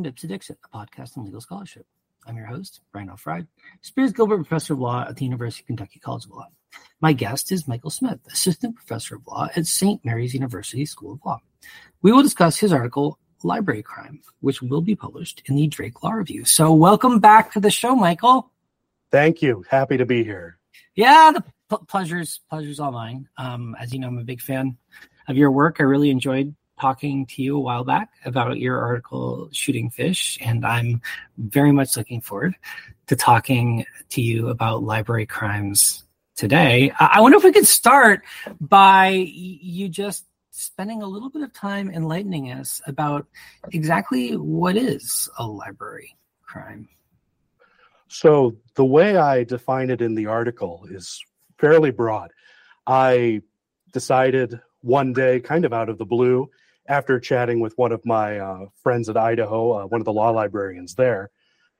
Welcome to Ipse Dixit, a podcast on legal scholarship. I'm your host, Brian. Frye, Spears Gilbert Professor of Law at the University of Kentucky College of Law. My guest is Michael Smith, Assistant Professor of Law at St. Mary's University School of Law. We will discuss his article, Library Crime, which will be published in the Drake Law Review. So, welcome back to the show, Michael. Thank you. Happy to be here. Yeah, the p- pleasure's pleasure's all mine. Um, as you know, I'm a big fan of your work. I really enjoyed talking to you a while back about your article shooting fish and i'm very much looking forward to talking to you about library crimes today. I wonder if we could start by you just spending a little bit of time enlightening us about exactly what is a library crime. So the way i define it in the article is fairly broad. I decided one day kind of out of the blue after chatting with one of my uh, friends at Idaho, uh, one of the law librarians there,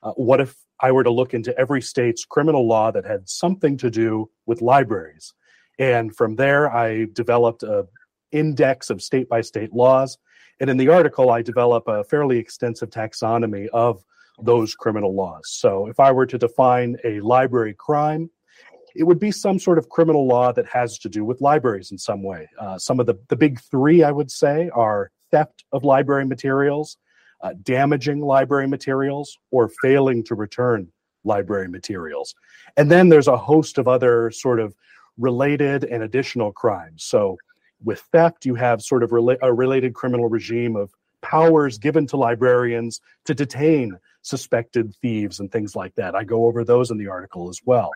uh, what if I were to look into every state's criminal law that had something to do with libraries? And from there, I developed a index of state by state laws. And in the article, I develop a fairly extensive taxonomy of those criminal laws. So if I were to define a library crime, it would be some sort of criminal law that has to do with libraries in some way. Uh, some of the, the big three, I would say, are theft of library materials, uh, damaging library materials, or failing to return library materials. And then there's a host of other sort of related and additional crimes. So with theft, you have sort of rela- a related criminal regime of powers given to librarians to detain suspected thieves and things like that. I go over those in the article as well.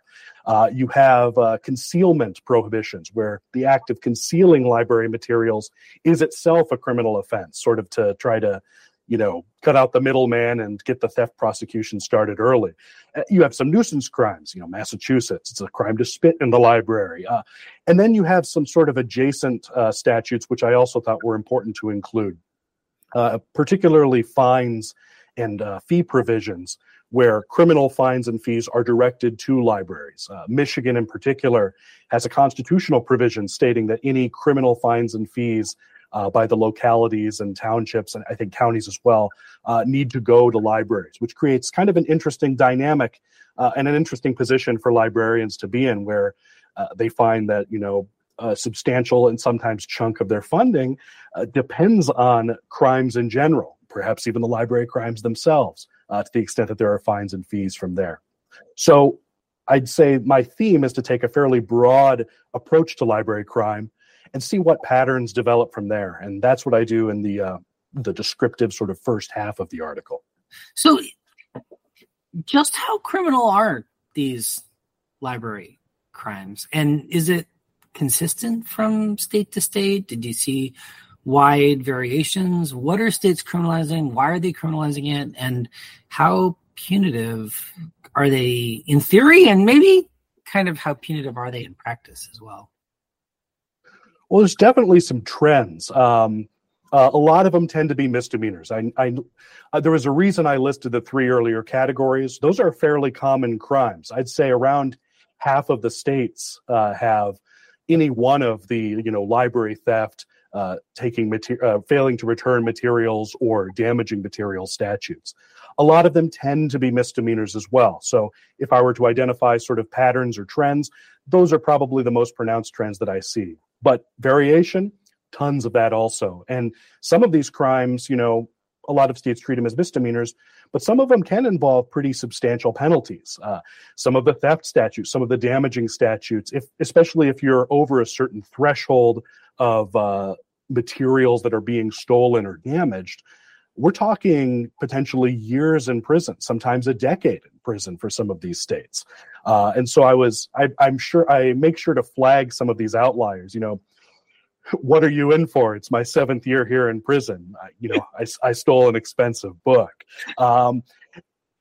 Uh, you have uh, concealment prohibitions, where the act of concealing library materials is itself a criminal offense, sort of to try to you know, cut out the middleman and get the theft prosecution started early. Uh, you have some nuisance crimes, you know, Massachusetts, it's a crime to spit in the library. Uh, and then you have some sort of adjacent uh, statutes, which I also thought were important to include, uh, particularly fines and uh, fee provisions where criminal fines and fees are directed to libraries. Uh, Michigan, in particular, has a constitutional provision stating that any criminal fines and fees uh, by the localities and townships, and I think counties as well, uh, need to go to libraries, which creates kind of an interesting dynamic uh, and an interesting position for librarians to be in, where uh, they find that you know a substantial and sometimes chunk of their funding uh, depends on crimes in general perhaps even the library crimes themselves, uh, to the extent that there are fines and fees from there. So I'd say my theme is to take a fairly broad approach to library crime and see what patterns develop from there. And that's what I do in the uh, the descriptive sort of first half of the article. So, just how criminal are these library crimes, and is it consistent from state to state? Did you see wide variations. What are states criminalizing? Why are they criminalizing it? And how punitive are they in theory? And maybe kind of how punitive are they in practice as well? Well, there's definitely some trends. Um, uh, a lot of them tend to be misdemeanors. I, I uh, there was a reason I listed the three earlier categories. Those are fairly common crimes. I'd say around half of the states uh, have any one of the you know library theft, uh, taking mater- uh, failing to return materials or damaging material statutes. A lot of them tend to be misdemeanors as well. So if I were to identify sort of patterns or trends, those are probably the most pronounced trends that I see. But variation, tons of that also. And some of these crimes, you know, a lot of states treat them as misdemeanors, but some of them can involve pretty substantial penalties. Uh, some of the theft statutes, some of the damaging statutes, if especially if you're over a certain threshold of uh, materials that are being stolen or damaged, we're talking potentially years in prison, sometimes a decade in prison for some of these states. Uh, and so I was, I, I'm sure I make sure to flag some of these outliers. You know, what are you in for? It's my seventh year here in prison. I, you know, I, I stole an expensive book. Um,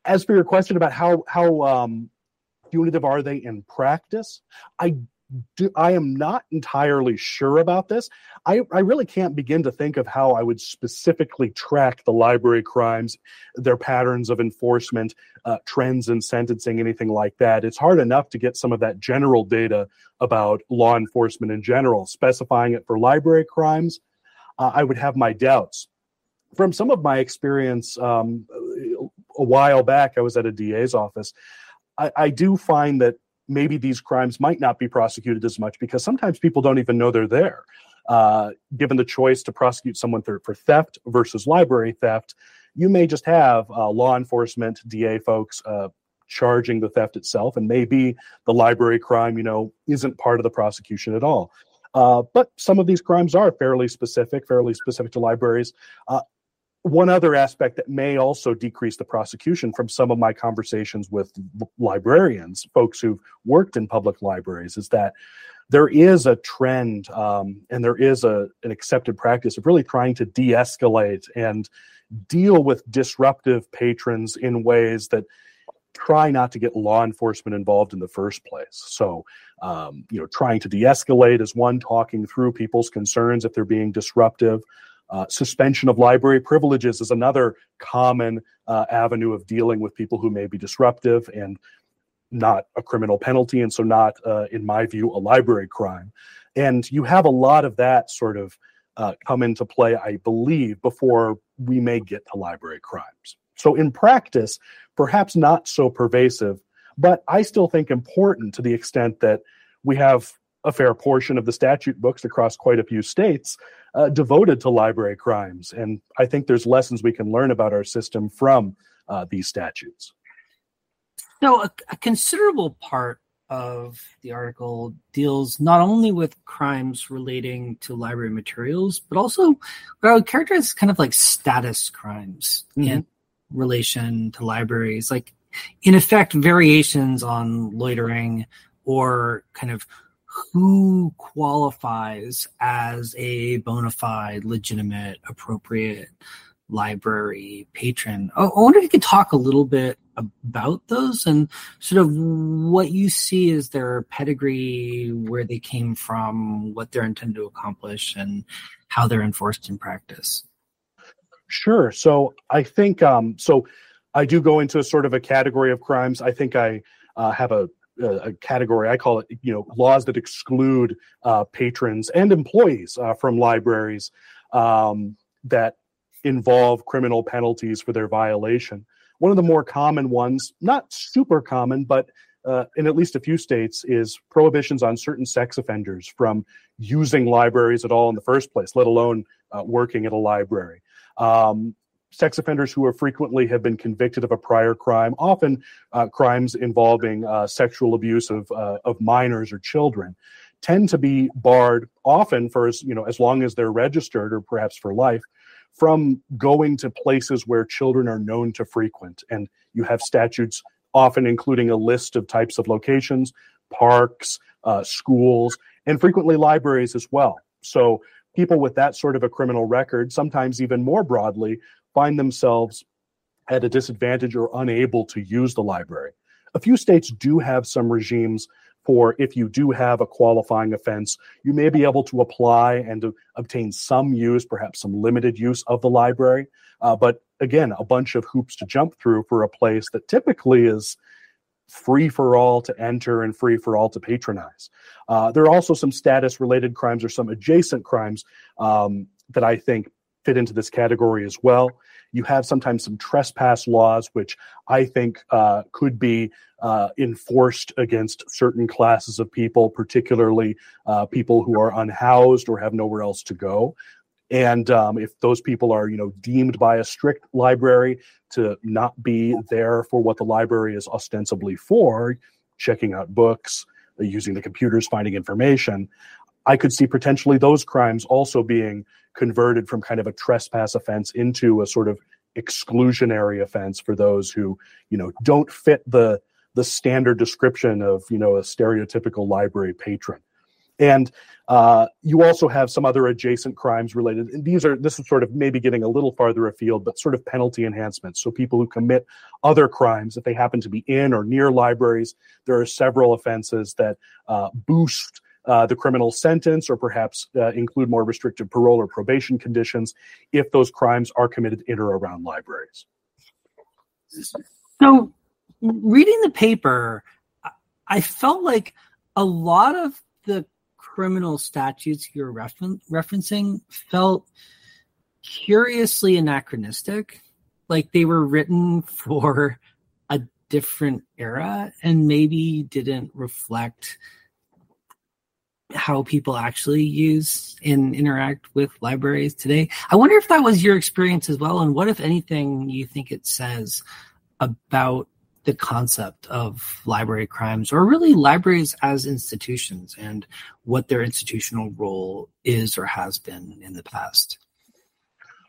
as for your question about how how um, punitive are they in practice, I do, I am not entirely sure about this. I, I really can't begin to think of how I would specifically track the library crimes, their patterns of enforcement, uh, trends in sentencing, anything like that. It's hard enough to get some of that general data about law enforcement in general. Specifying it for library crimes, uh, I would have my doubts. from some of my experience um, a while back, I was at a DA's office. I, I do find that maybe these crimes might not be prosecuted as much because sometimes people don't even know they're there. Uh, given the choice to prosecute someone for, for theft versus library theft, you may just have uh, law enforcement, DA folks uh, charging the theft itself, and maybe the library crime, you know, isn't part of the prosecution at all. Uh, but some of these crimes are fairly specific, fairly specific to libraries. Uh, one other aspect that may also decrease the prosecution from some of my conversations with librarians, folks who've worked in public libraries, is that there is a trend um, and there is a, an accepted practice of really trying to de escalate and deal with disruptive patrons in ways that try not to get law enforcement involved in the first place. So, um, you know, trying to de escalate is one, talking through people's concerns if they're being disruptive. Uh, suspension of library privileges is another common uh, avenue of dealing with people who may be disruptive and not a criminal penalty, and so not, uh, in my view, a library crime. And you have a lot of that sort of uh, come into play, I believe, before we may get to library crimes. So, in practice, perhaps not so pervasive, but I still think important to the extent that we have a fair portion of the statute books across quite a few states uh, devoted to library crimes. And I think there's lessons we can learn about our system from uh, these statutes. So, a, a considerable part of the article deals not only with crimes relating to library materials, but also what I would characterize as kind of like status crimes mm-hmm. in relation to libraries, like in effect variations on loitering or kind of who qualifies as a bona fide, legitimate, appropriate library patron. I wonder if you could talk a little bit about those and sort of what you see as their pedigree, where they came from, what they're intended to accomplish, and how they're enforced in practice. Sure. So I think um, so. I do go into a sort of a category of crimes. I think I uh, have a, a, category. I call it, you know, laws that exclude uh, patrons and employees uh, from libraries um, that involve criminal penalties for their violation. One of the more common ones, not super common, but uh, in at least a few states, is prohibitions on certain sex offenders from using libraries at all in the first place, let alone uh, working at a library. Um, sex offenders who are frequently have been convicted of a prior crime, often uh, crimes involving uh, sexual abuse of, uh, of minors or children, tend to be barred often for as you know as long as they're registered or perhaps for life from going to places where children are known to frequent. And you have statutes often including a list of types of locations, parks, uh, schools, and frequently libraries as well. So people with that sort of a criminal record, sometimes even more broadly, find themselves at a disadvantage or unable to use the library. A few states do have some regimes for if you do have a qualifying offense, you may be able to apply and to obtain some use, perhaps some limited use of the library. Uh, but again, a bunch of hoops to jump through for a place that typically is free for all to enter and free for all to patronize. Uh, there are also some status related crimes or some adjacent crimes um, that I think fit into this category as well. You have sometimes some trespass laws, which I think uh, could be uh, enforced against certain classes of people, particularly uh, people who are unhoused or have nowhere else to go. And um, if those people are, you know, deemed by a strict library to not be there for what the library is ostensibly for, checking out books, using the computers, finding information, I could see potentially those crimes also being converted from kind of a trespass offense into a sort of exclusionary offense for those who you know don't fit the the standard description of you know a stereotypical library patron. And uh, you also have some other adjacent crimes related. And these are this is sort of maybe getting a little farther afield but sort of penalty enhancements. So people who commit other crimes if they happen to be in or near libraries there are several offenses that uh, boost uh, the criminal sentence or perhaps uh, include more restrictive parole or probation conditions if those crimes are committed in or around libraries. So, reading the paper, I felt like a lot of the criminal statutes you're refer- referencing felt curiously anachronistic. Like they were written for a different era and maybe didn't reflect how people actually use and interact with libraries today. I wonder if that was your experience as well, and what, if anything, you think it says about the concept of library crimes or really libraries as institutions and what their institutional role is or has been in the past.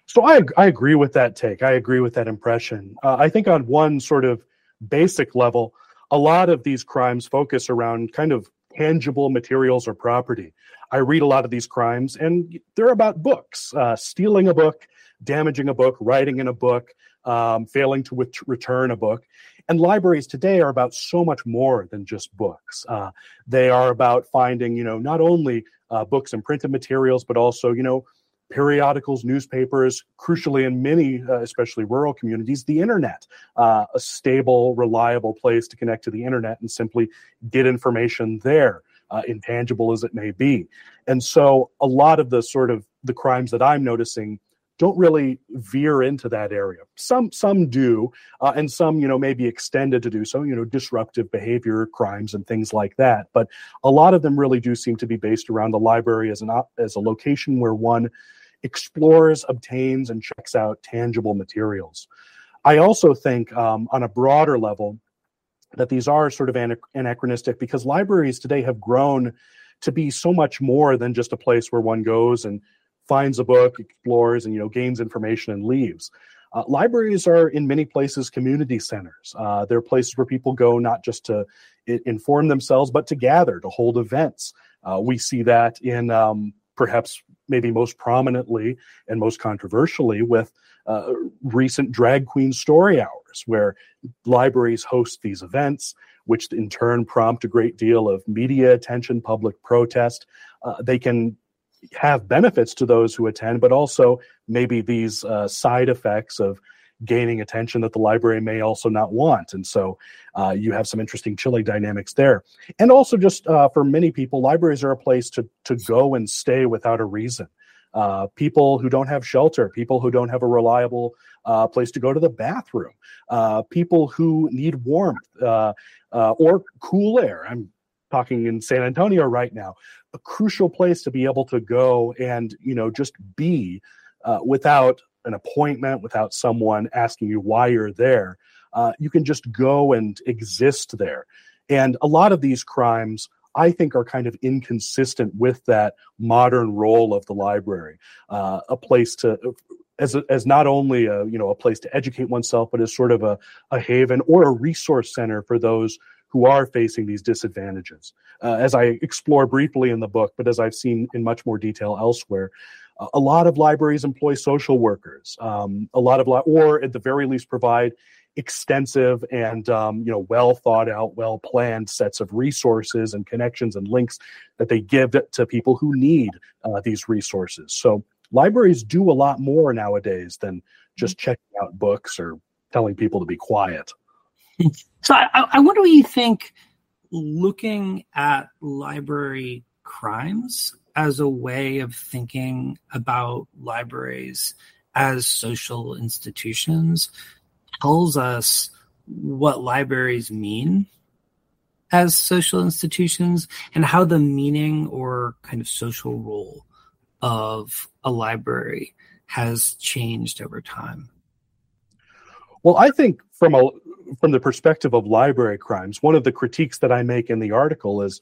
So I, I agree with that take. I agree with that impression. Uh, I think on one sort of basic level, a lot of these crimes focus around kind of tangible materials or property. I read a lot of these crimes, and they're about books uh, stealing a book, damaging a book, writing in a book, um, failing to return a book. And libraries today are about so much more than just books. Uh, they are about finding, you know, not only uh, books and printed materials, but also, you know, periodicals, newspapers, crucially in many, uh, especially rural communities, the internet, uh, a stable, reliable place to connect to the internet and simply get information there, uh, intangible as it may be. And so a lot of the sort of the crimes that I'm noticing don't really veer into that area. Some some do, uh, and some you know may be extended to do so. You know, disruptive behavior crimes and things like that. But a lot of them really do seem to be based around the library as an as a location where one explores, obtains, and checks out tangible materials. I also think um, on a broader level that these are sort of anachronistic because libraries today have grown to be so much more than just a place where one goes and finds a book, explores, and you know gains information and leaves. Uh, libraries are in many places community centers. Uh, they're places where people go not just to I- inform themselves, but to gather, to hold events. Uh, we see that in um, perhaps maybe most prominently and most controversially with uh, recent drag queen story hours, where libraries host these events, which in turn prompt a great deal of media attention, public protest. Uh, they can have benefits to those who attend, but also maybe these uh, side effects of gaining attention that the library may also not want. And so uh, you have some interesting chilling dynamics there. And also, just uh, for many people, libraries are a place to, to go and stay without a reason. Uh, people who don't have shelter, people who don't have a reliable uh, place to go to the bathroom, uh, people who need warmth uh, or cool air. I'm talking in San Antonio right now, a crucial place to be able to go and you know just be uh, without an appointment, without someone asking you why you're there. Uh, you can just go and exist there. And a lot of these crimes, I think, are kind of inconsistent with that modern role of the library, uh, a place to. As, a, as not only a you know a place to educate oneself, but as sort of a, a haven or a resource center for those who are facing these disadvantages. Uh, as I explore briefly in the book, but as I've seen in much more detail elsewhere, a lot of libraries employ social workers. Um, a lot of, li- or at the very least, provide extensive and um, you know well thought out, well planned sets of resources and connections and links that they give to people who need uh, these resources. So libraries do a lot more nowadays than just checking out books or telling people to be quiet. So I, I wonder what you think looking at library crimes as a way of thinking about libraries as social institutions tells us what libraries mean as social institutions and how the meaning or kind of social role of a library has changed over time. Well, I think from a from the perspective of library crimes, one of the critiques that I make in the article is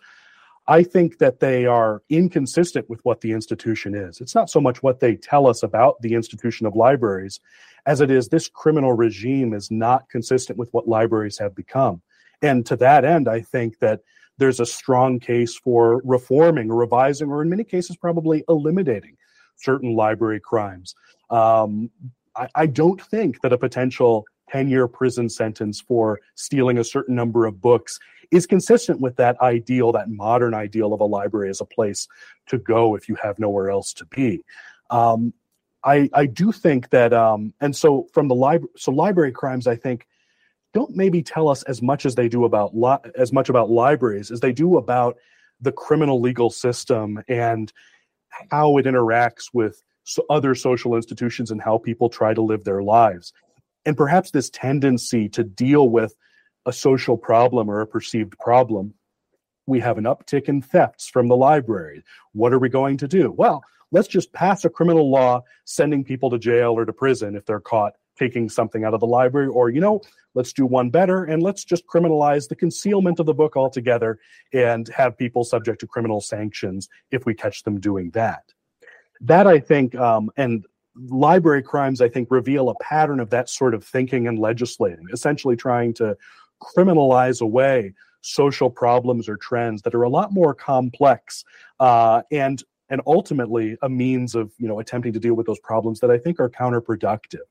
I think that they are inconsistent with what the institution is. It's not so much what they tell us about the institution of libraries as it is this criminal regime is not consistent with what libraries have become. And to that end, I think that there's a strong case for reforming or revising, or in many cases, probably eliminating certain library crimes. Um, I, I don't think that a potential 10 year prison sentence for stealing a certain number of books is consistent with that ideal, that modern ideal of a library as a place to go if you have nowhere else to be. Um, I, I do think that, um, and so from the library, so library crimes, I think, don't maybe tell us as much as they do about li- as much about libraries as they do about the criminal legal system and how it interacts with so other social institutions and how people try to live their lives. And perhaps this tendency to deal with a social problem or a perceived problem. We have an uptick in thefts from the library. What are we going to do? Well, let's just pass a criminal law sending people to jail or to prison if they're caught taking something out of the library. Or, you know, let's do one better and let's just criminalize the concealment of the book altogether and have people subject to criminal sanctions if we catch them doing that. That I think, um, and library crimes, I think, reveal a pattern of that sort of thinking and legislating, essentially trying to criminalize away social problems or trends that are a lot more complex uh, and and ultimately a means of you know attempting to deal with those problems that I think are counterproductive.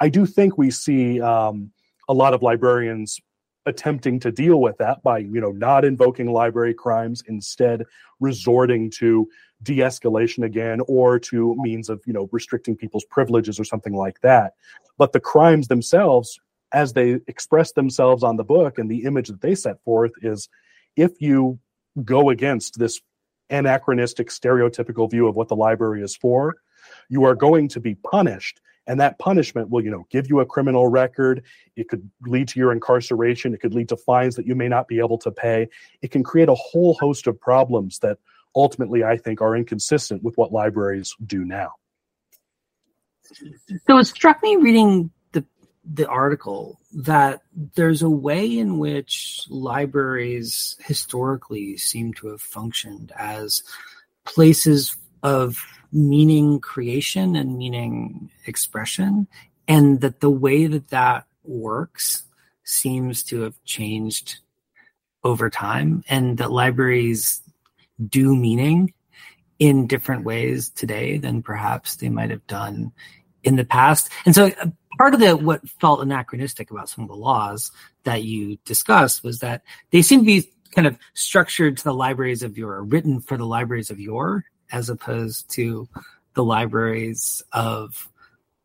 I do think we see um, a lot of librarians attempting to deal with that by you know not invoking library crimes instead resorting to de-escalation again or to means of you know restricting people's privileges or something like that. But the crimes themselves as they express themselves on the book and the image that they set forth is if you go against this anachronistic stereotypical view of what the library is for you are going to be punished. And that punishment will you know give you a criminal record. It could lead to your incarceration. It could lead to fines that you may not be able to pay. It can create a whole host of problems that ultimately i think are inconsistent with what libraries do now. So it struck me reading the the article that there's a way in which libraries historically seem to have functioned as places of meaning creation and meaning expression, and that the way that that works seems to have changed over time, and that libraries do meaning in different ways today than perhaps they might have done in the past. And so uh, part of the what felt anachronistic about some of the laws that you discussed was that they seem to be kind of structured to the libraries of your written for the libraries of your as opposed to the libraries of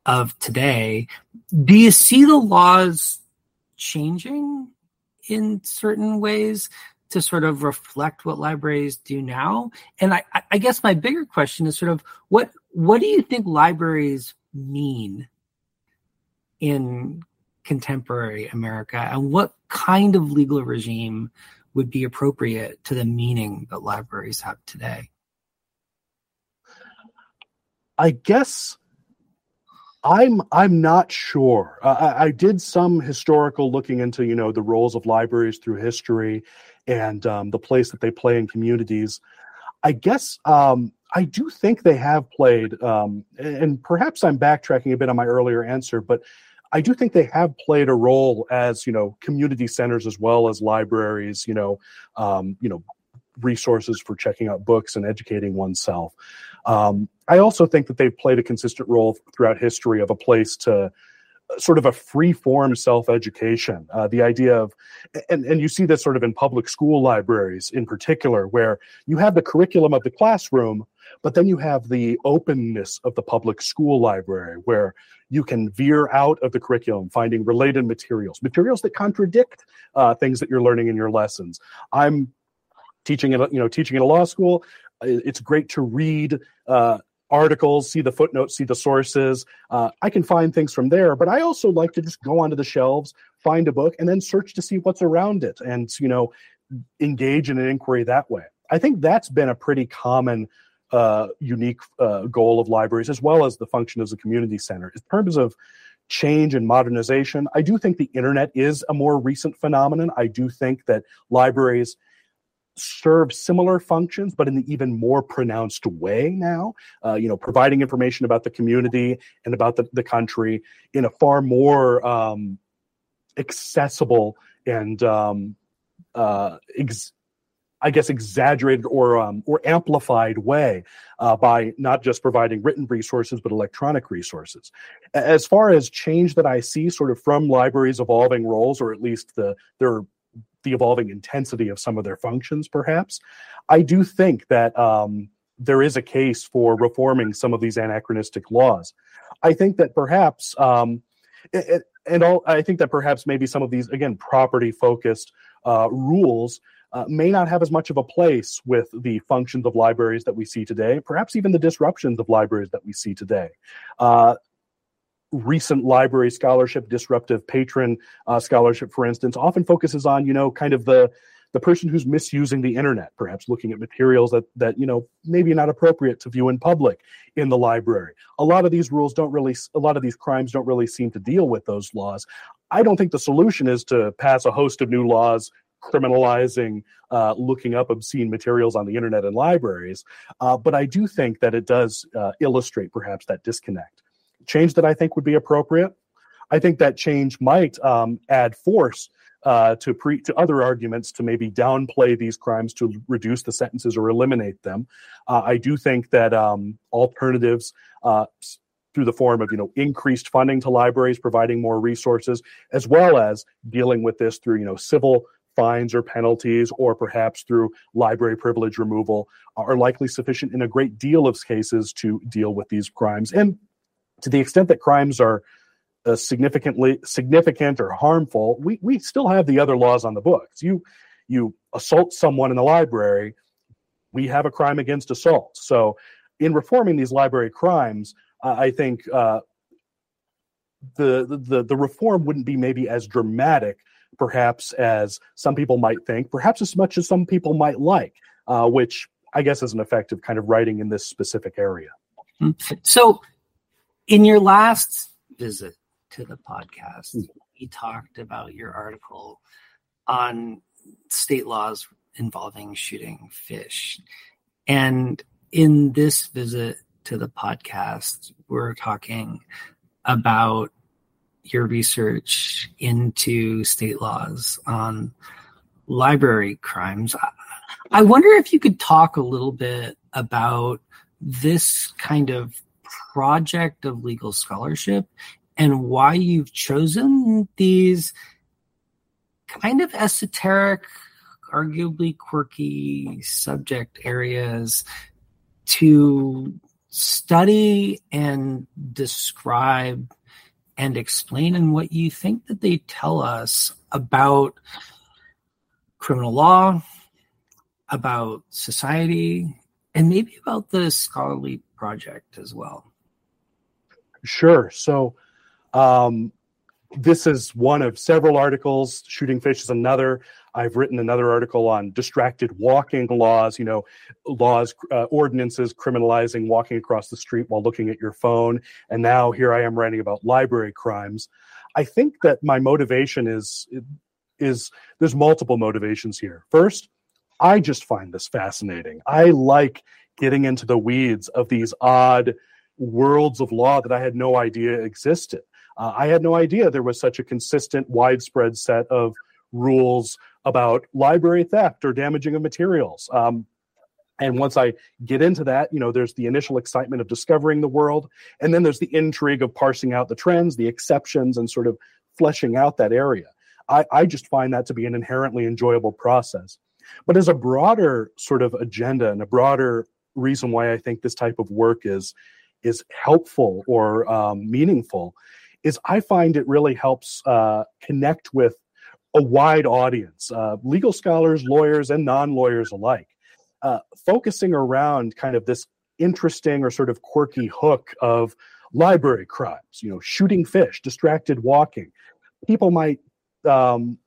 of today. Do you see the laws changing in certain ways to sort of reflect what libraries do now? And I, I guess my bigger question is sort of what what do you think libraries mean in contemporary America, and what kind of legal regime would be appropriate to the meaning that libraries have today? I guess I'm I'm not sure. Uh, I, I, did some historical looking into you know the roles of libraries through history and um, the place that they play in communities. I guess um, I do think they have played, um, and perhaps I'm backtracking a bit on my earlier answer, but I do think they have played a role as you know community centers as well as libraries. You know, um, you know, resources for checking out books and educating oneself. Um, I also think that they've played a consistent role throughout history of a place to sort of a free form self education. Uh, the idea of, and, and you see this sort of in public school libraries in particular, where you have the curriculum of the classroom, but then you have the openness of the public school library where you can veer out of the curriculum, finding related materials, materials that contradict uh, things that you're learning in your lessons. I'm teaching at you know teaching in a law school. It's great to read uh, articles, see the footnotes, see the sources. Uh, I can find things from there, but I also like to just go onto the shelves, find a book, and then search to see what's around it, and you know engage in an inquiry that way. I think that's been a pretty common uh, unique uh, goal of libraries, as well as the function as a community center. In terms of change and modernization, I do think the internet is a more recent phenomenon. I do think that libraries serve similar functions, but in an even more pronounced way now. Uh, you know, providing information about the community and about the, the country in a far more um, accessible and um, uh, ex- I guess, exaggerated or um, or amplified way uh, by not just providing written resources but electronic resources. As far as change that I see, sort of from libraries' evolving roles, or at least the their the evolving intensity of some of their functions, perhaps, I do think that um, there is a case for reforming some of these anachronistic laws. I think that perhaps. Um, it, and all, I think that perhaps maybe some of these again property focused uh, rules uh, may not have as much of a place with the functions of libraries that we see today, perhaps even the disruptions of libraries that we see today. Uh, recent library scholarship, disruptive patron uh, scholarship, for instance, often focuses on, you know, kind of the the person who's misusing the internet, perhaps looking at materials that that you know maybe not appropriate to view in public in the library. A lot of these rules don't really, a lot of these crimes don't really seem to deal with those laws. I don't think the solution is to pass a host of new laws criminalizing uh, looking up obscene materials on the internet and libraries, uh, but I do think that it does uh, illustrate perhaps that disconnect. Change that I think would be appropriate. I think that change might um, add force uh, to pre to other arguments to maybe downplay these crimes to reduce the sentences or eliminate them. Uh, I do think that um, alternatives uh, through the form of you know increased funding to libraries, providing more resources, as well as dealing with this through you know civil fines or penalties, or perhaps through library privilege removal, are likely sufficient in a great deal of cases to deal with these crimes. And to the extent that crimes are uh, significantly significant or harmful, we we still have the other laws on the books. You you assault someone in the library, we have a crime against assault. So, in reforming these library crimes, uh, I think uh, the the the reform wouldn't be maybe as dramatic, perhaps as some people might think, perhaps as much as some people might like, uh, which I guess is an effect of kind of writing in this specific area. Hmm. So, in your last visit to the podcast, hmm. we talked about your article on state laws involving shooting fish. And in this visit to the podcast, we're talking about your research into state laws on library crimes. I wonder if you could talk a little bit about this kind of project of legal scholarship and why you've chosen these kind of esoteric, arguably quirky subject areas to study and describe and explain and what you think that they tell us about criminal law, about society, and maybe about the scholarly project as well. Sure. So, um, this is one of several articles. Shooting fish is another. I've written another article on distracted walking laws, you know, laws, uh, ordinances criminalizing walking across the street while looking at your phone. And now here I am writing about library crimes. I think that my motivation is is there's multiple motivations here. First, I just find this fascinating. I like getting into the weeds of these odd worlds of law that I had no idea existed. Uh, I had no idea there was such a consistent, widespread set of rules about library theft or damaging of materials. Um, and once I get into that, you know, there's the initial excitement of discovering the world, and then there's the intrigue of parsing out the trends, the exceptions, and sort of fleshing out that area. I, I just find that to be an inherently enjoyable process. But as a broader sort of agenda and a broader reason why I think this type of work is is helpful or um, meaningful is I find it really helps uh, connect with a wide audience, uh, legal scholars, lawyers, and non lawyers alike, uh, focusing around kind of this interesting or sort of quirky hook of library crimes, you know, shooting fish, distracted walking. People might, um,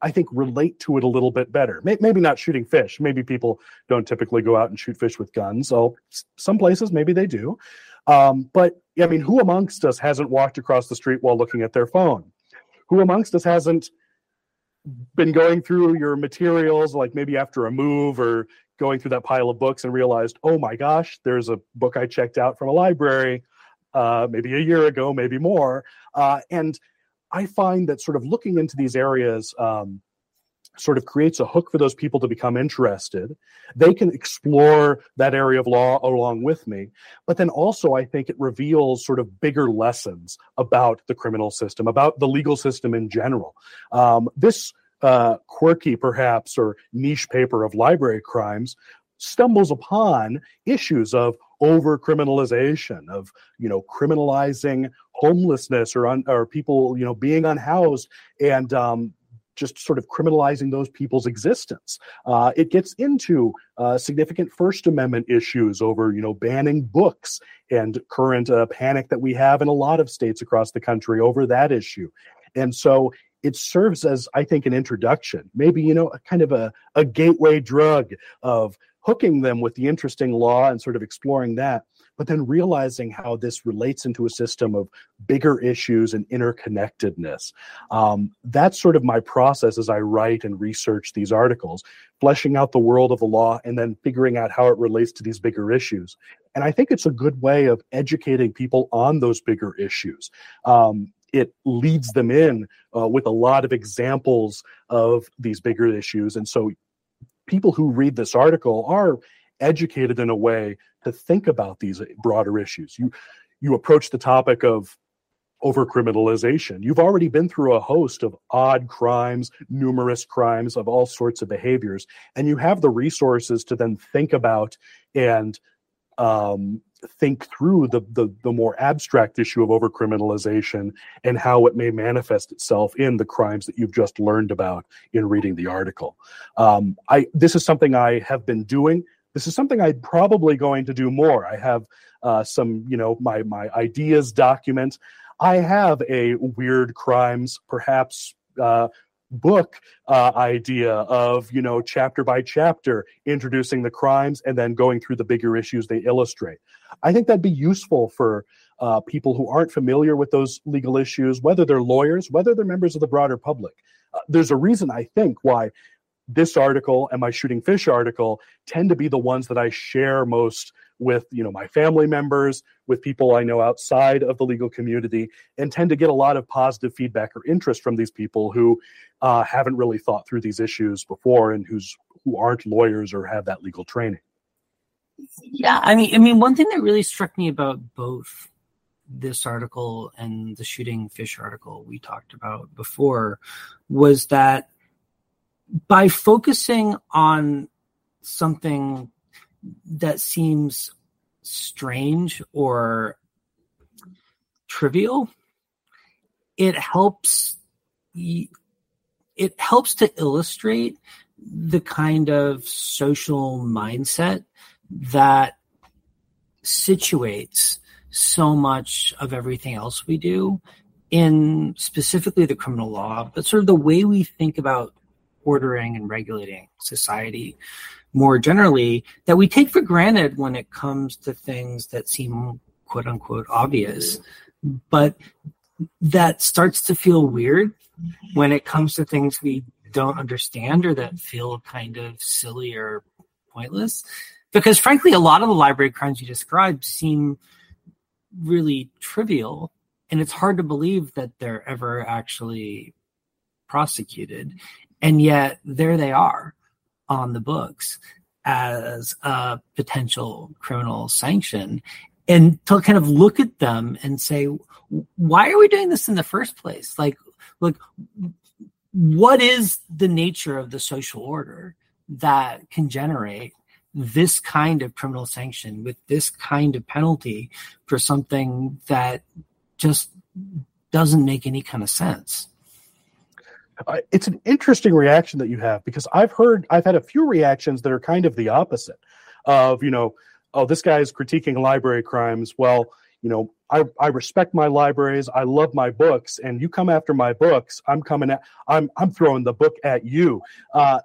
I think, relate to it a little bit better. Maybe not shooting fish. Maybe people don't typically go out and shoot fish with guns. So some places maybe they do. Um, but I mean, who amongst us hasn't walked across the street while looking at their phone? Who amongst us hasn't been going through your materials, like maybe after a move or going through that pile of books and realized, oh my gosh, there's a book I checked out from a library uh, maybe a year ago, maybe more. Uh, and I find that sort of looking into these areas um, sort of creates a hook for those people to become interested. They can explore that area of law along with me. But then also, I think it reveals sort of bigger lessons about the criminal system, about the legal system in general. Um, this uh, quirky, perhaps, or niche paper of library crimes stumbles upon issues of over criminalization of you know criminalizing homelessness or un, or people you know being unhoused and um, just sort of criminalizing those people's existence. Uh, it gets into uh, significant First Amendment issues over, you know, banning books and current uh, panic that we have in a lot of states across the country over that issue. And so it serves as, I think, an introduction, maybe, you know, a kind of a, a gateway drug of hooking them with the interesting law and sort of exploring that but then realizing how this relates into a system of bigger issues and interconnectedness. Um, that's sort of my process as I write and research these articles, fleshing out the world of the law and then figuring out how it relates to these bigger issues. And I think it's a good way of educating people on those bigger issues. Um, it leads them in uh, with a lot of examples of these bigger issues. And so people who read this article are educated in a way to think about these broader issues. You you approach the topic of overcriminalization. You've already been through a host of odd crimes, numerous crimes of all sorts of behaviors, and you have the resources to then think about and um, think through the, the, the more abstract issue of overcriminalization and how it may manifest itself in the crimes that you've just learned about in reading the article. Um, I this is something I have been doing this is something I'm probably going to do more. I have uh, some, you know, my my ideas document. I have a weird crimes, perhaps uh, book uh, idea of you know chapter by chapter introducing the crimes and then going through the bigger issues they illustrate. I think that'd be useful for uh, people who aren't familiar with those legal issues whether they're lawyers whether they're members of the broader public. Uh, there's a reason i think why this article and my shooting fish article tend to be the ones that I share most with you know my family members with people I know outside of the legal community and tend to get a lot of positive feedback or interest from these people who uh, haven't really thought through these issues before and who's who aren't lawyers or have that legal training. Yeah i mean i mean one thing that really struck me about both this article and the shooting fish article we talked about before was that by focusing on something that seems strange or trivial it helps it helps to illustrate the kind of social mindset that situates so much of everything else we do in specifically the criminal law but sort of the way we think about ordering and regulating society more generally that we take for granted when it comes to things that seem quote unquote obvious, but that starts to feel weird when it comes to things we don't understand or that feel kind of silly or pointless. Because frankly, a lot of the library crimes you described seem really trivial, and it's hard to believe that they're ever actually prosecuted and yet there they are on the books as a potential criminal sanction. And to kind of look at them and say why are we doing this in the first place? Like look what is the nature of the social order that can generate this kind of criminal sanction with this kind of penalty for something that just doesn't make any kind of sense it's an interesting reaction that you have because I've heard I've had a few reactions that are kind of the opposite of you know oh this guy is critiquing library crimes. Well you know I, I respect my libraries. I love my books. And you come after my books I'm coming at I'm I'm throwing the book at you. Uh,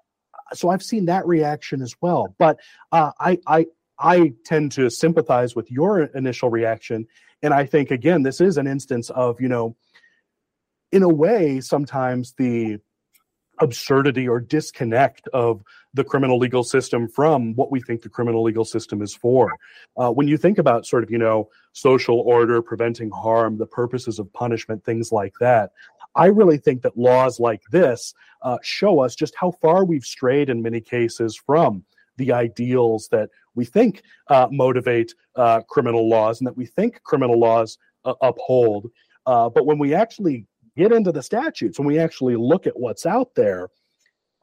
so I've seen that reaction as well. But uh, I I I tend to sympathize with your initial reaction. And I think again this is an instance of you know in a way, sometimes the absurdity or disconnect of the criminal legal system from what we think the criminal legal system is for. Uh, when you think about sort of, you know, social order, preventing harm, the purposes of punishment, things like that, I really think that laws like this uh, show us just how far we've strayed in many cases from the ideals that we think uh, motivate uh, criminal laws and that we think criminal laws uh, uphold. Uh, but when we actually get into the statutes, and we actually look at what's out there,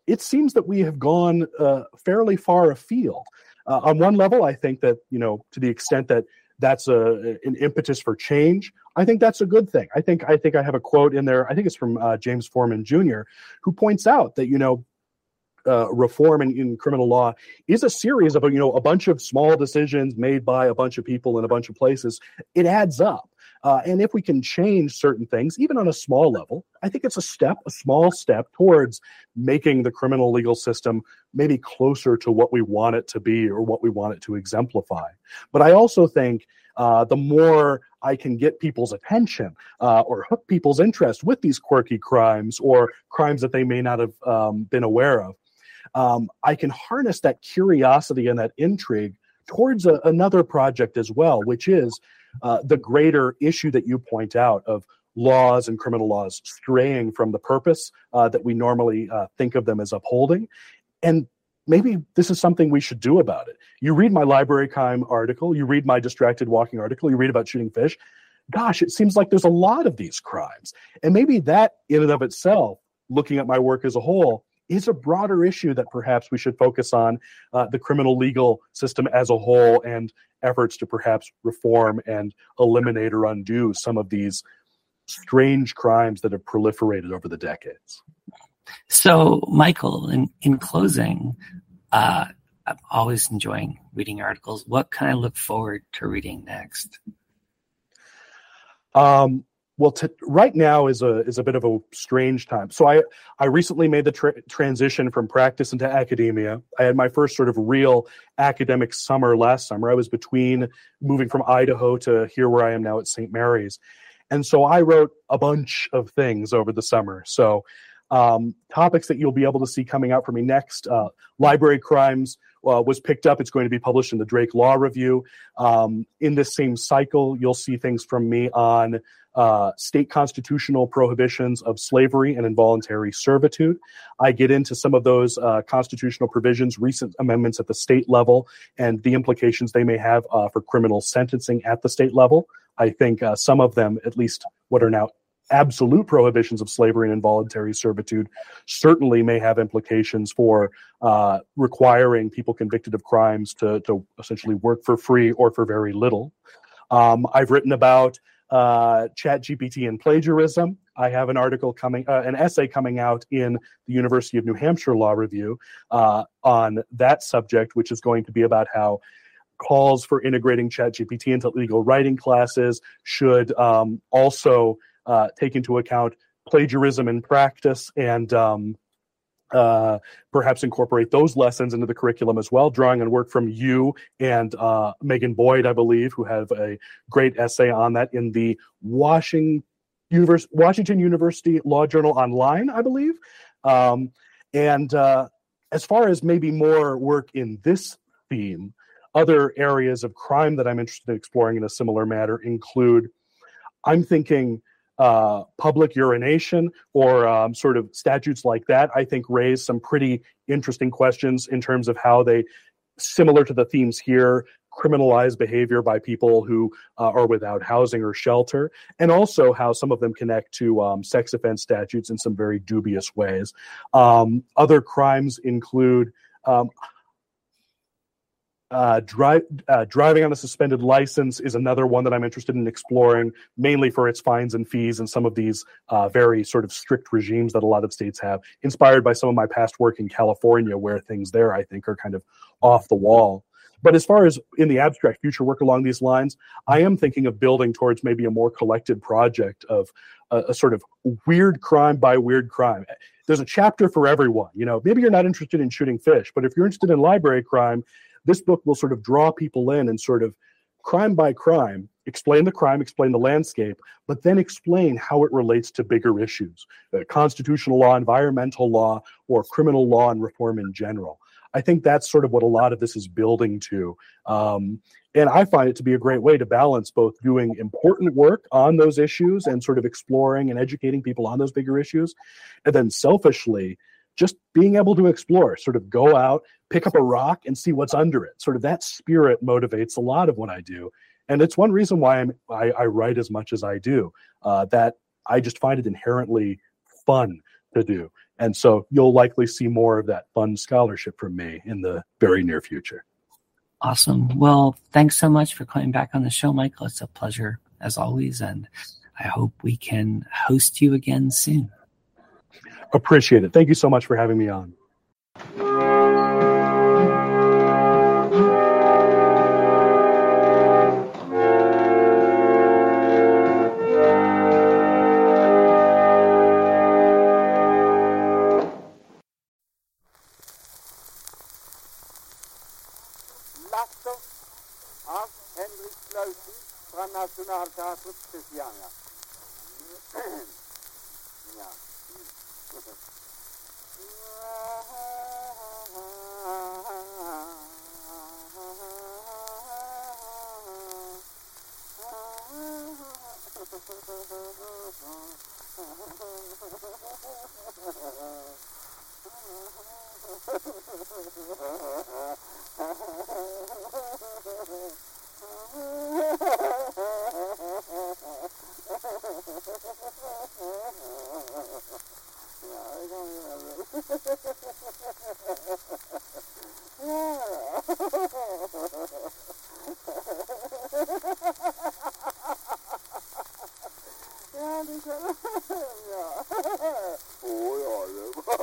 it seems that we have gone uh, fairly far afield. Uh, on one level, I think that you know, to the extent that that's a, an impetus for change, I think that's a good thing. I think I think I have a quote in there. I think it's from uh, James Forman Jr., who points out that you know uh, reform in, in, criminal law is a series of you know a bunch of small decisions made by a bunch of people in a bunch of places. It adds up, uh, and if we can change certain things, even on a small level, I think it's a step, a small step towards making the criminal legal system maybe closer to what we want it to be or what we want it to exemplify. But I also think uh, the more I can get people's attention uh, or hook people's interest with these quirky crimes or crimes that they may not have um, been aware of, um, I can harness that curiosity and that intrigue towards a, another project as well, which is uh, the greater issue that you point out of laws and criminal laws straying from the purpose uh, that we normally uh, think of them as upholding. And maybe this is something we should do about it. You read my library crime article, you read my distracted walking article, you read about shooting fish. Gosh, it seems like there's a lot of these crimes. And maybe that, in and of itself, looking at my work as a whole, is a broader issue that perhaps we should focus on uh, the criminal legal system as a whole and efforts to perhaps reform and eliminate or undo some of these strange crimes that have proliferated over the decades. So, Michael, in, in closing, uh, I'm always enjoying reading articles. What can I look forward to reading next? Um, well, t- right now is a is a bit of a strange time. So I I recently made the tra- transition from practice into academia. I had my first sort of real academic summer last summer. I was between moving from Idaho to here where I am now at St. Mary's, and so I wrote a bunch of things over the summer. So um, topics that you'll be able to see coming out for me next: uh, library crimes. Uh, was picked up. It's going to be published in the Drake Law Review. Um, in this same cycle, you'll see things from me on uh, state constitutional prohibitions of slavery and involuntary servitude. I get into some of those uh, constitutional provisions, recent amendments at the state level, and the implications they may have uh, for criminal sentencing at the state level. I think uh, some of them, at least what are now absolute prohibitions of slavery and involuntary servitude certainly may have implications for uh, requiring people convicted of crimes to, to essentially work for free or for very little. Um, I've written about uh, chat gpt and plagiarism i have an article coming uh, an essay coming out in the university of new hampshire law review uh, on that subject which is going to be about how calls for integrating chat gpt into legal writing classes should um, also uh, take into account plagiarism in practice and um, uh, perhaps incorporate those lessons into the curriculum as well, drawing on work from you and uh, Megan Boyd, I believe, who have a great essay on that in the Washington, Univers- Washington University Law Journal Online, I believe. Um, and uh, as far as maybe more work in this theme, other areas of crime that I'm interested in exploring in a similar manner include I'm thinking uh, public urination or um, sort of statutes like that, I think raise some pretty interesting questions in terms of how they, similar to the themes here, criminalize behavior by people who uh, are without housing or shelter, and also how some of them connect to um, sex offense statutes in some very dubious ways. Um, other crimes include. Uh, uh, driving on a suspended license is another one that I'm interested in exploring, mainly for its fines and fees and some of these uh, very sort of strict regimes that a lot of states have, inspired by some of my past work in California, where things there I think are kind of off the wall. But as far as in the abstract future work along these lines, I am thinking of building towards maybe a more collected project of a, a sort of weird crime by weird crime there's a chapter for everyone. You know, maybe you're not interested in shooting fish, but if you're interested in library crime, this book will sort of draw people in and sort of crime by crime explain the crime, explain the landscape, but then explain how it relates to bigger issues uh, constitutional law, environmental law, or criminal law and reform in general. I think that's sort of what a lot of this is building to. Um, and I find it to be a great way to balance both doing important work on those issues and sort of exploring and educating people on those bigger issues, and then selfishly just being able to explore, sort of go out, pick up a rock and see what's under it. Sort of that spirit motivates a lot of what I do. And it's one reason why I'm, I, I write as much as I do, uh, that I just find it inherently fun to do. And so you'll likely see more of that fun scholarship from me in the very near future. Awesome. Well, thanks so much for coming back on the show, Michael. It's a pleasure as always. And I hope we can host you again soon. Appreciate it. Thank you so much for having me on.